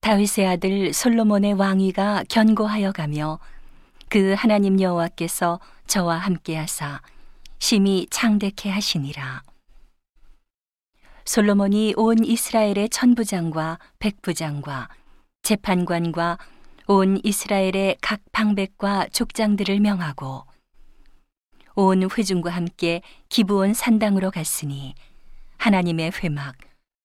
다윗의 아들 솔로몬의 왕위가 견고하여 가며 그 하나님 여호와께서 저와 함께 하사 심히 창대케 하시니라. 솔로몬이 온 이스라엘의 천부장과 백부장과 재판관과 온 이스라엘의 각 방백과 족장들을 명하고 온 회중과 함께 기브온 산당으로 갔으니 하나님의 회막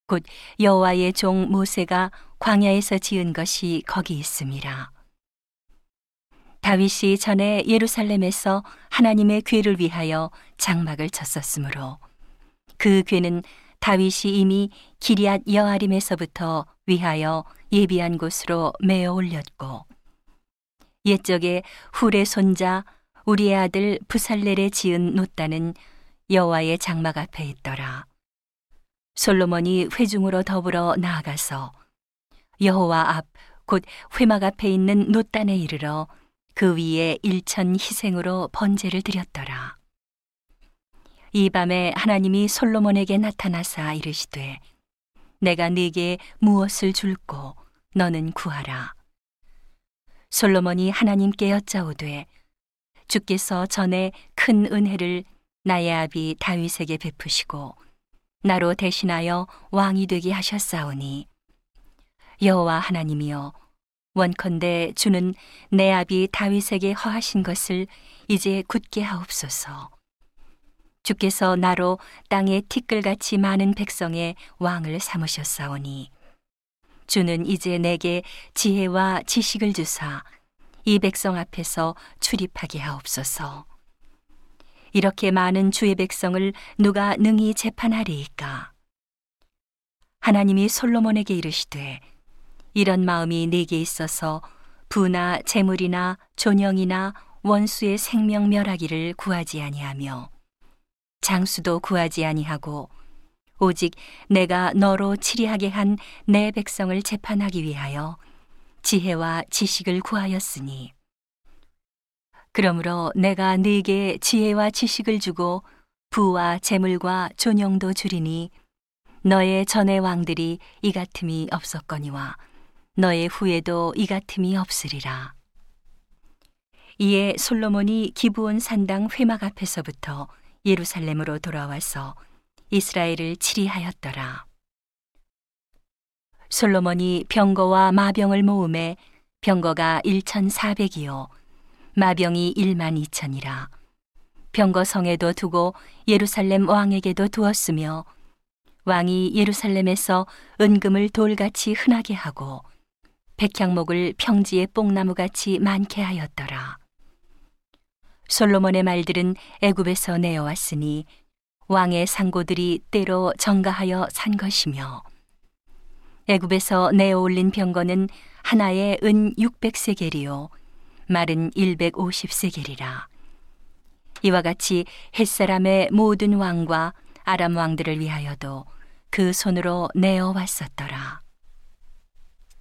곧 여호와의 종 모세가 광야에서 지은 것이 거기 있습니다. 다윗이 전에 예루살렘에서 하나님의 괴를 위하여 장막을 쳤었으므로 그 괴는 다윗이 이미 기리앗 여아림에서부터 위하여 예비한 곳으로 메어 올렸고 옛적에 훌의 손자 우리의 아들 부살렐에 지은 노따는 여호와의 장막 앞에 있더라. 솔로몬이 회중으로 더불어 나아가서 여호와 앞 곧 회막 앞에 있는 노단에 이르러 그 위에 일천 희생으로 번제를 드렸더라. 이 밤에 하나님이 솔로몬에게 나타나사 이르시되 내가 네게 무엇을 줄고 너는 구하라. 솔로몬이 하나님께 여짜오되 주께서 전에 큰 은혜를 나의 아비 다윗에게 베푸시고 나로 대신하여 왕이 되게 하셨사오니 여호와 하나님이여 원컨대 주는 내 아비 다윗에게 허하신 것을 이제 굳게 하옵소서. 주께서 나로 땅에 티끌같이 많은 백성의 왕을 삼으셨사오니 주는 이제 내게 지혜와 지식을 주사 이 백성 앞에서 출입하게 하옵소서. 이렇게 많은 주의 백성을 누가 능히 재판하리이까? 하나님이 솔로몬에게 이르시되 이런 마음이 네게 있어서 부나 재물이나 존영이나 원수의 생명 멸하기를 구하지 아니하며 장수도 구하지 아니하고 오직 내가 너로 치리하게 한 내 백성을 재판하기 위하여 지혜와 지식을 구하였으니 그러므로 내가 네게 지혜와 지식을 주고 부와 재물과 존영도 주리니 너의 전의 왕들이 이 같음이 없었거니와 너의 후에도 이 같음이 없으리라. 이에 솔로몬이 기브온 산당 회막 앞에서부터 예루살렘으로 돌아와서 이스라엘을 치리하였더라. 솔로몬이 병거와 마병을 모음에 병거가 1,400이요 마병이 1만 2천이라 병거 성에도 두고 예루살렘 왕에게도 두었으며 왕이 예루살렘에서 은금을 돌같이 흔하게 하고 백향목을 평지의 뽕나무같이 많게 하였더라. 솔로몬의 말들은 애굽에서 내어왔으니 왕의 상고들이 때로 정가하여 산 것이며 애굽에서 내어 올린 병거는 하나에 은 600세겔이요 말은 150세겔이라. 이와 같이 햇사람의 모든 왕과 아람 왕들을 위하여도 그 손으로 내어 왔었더라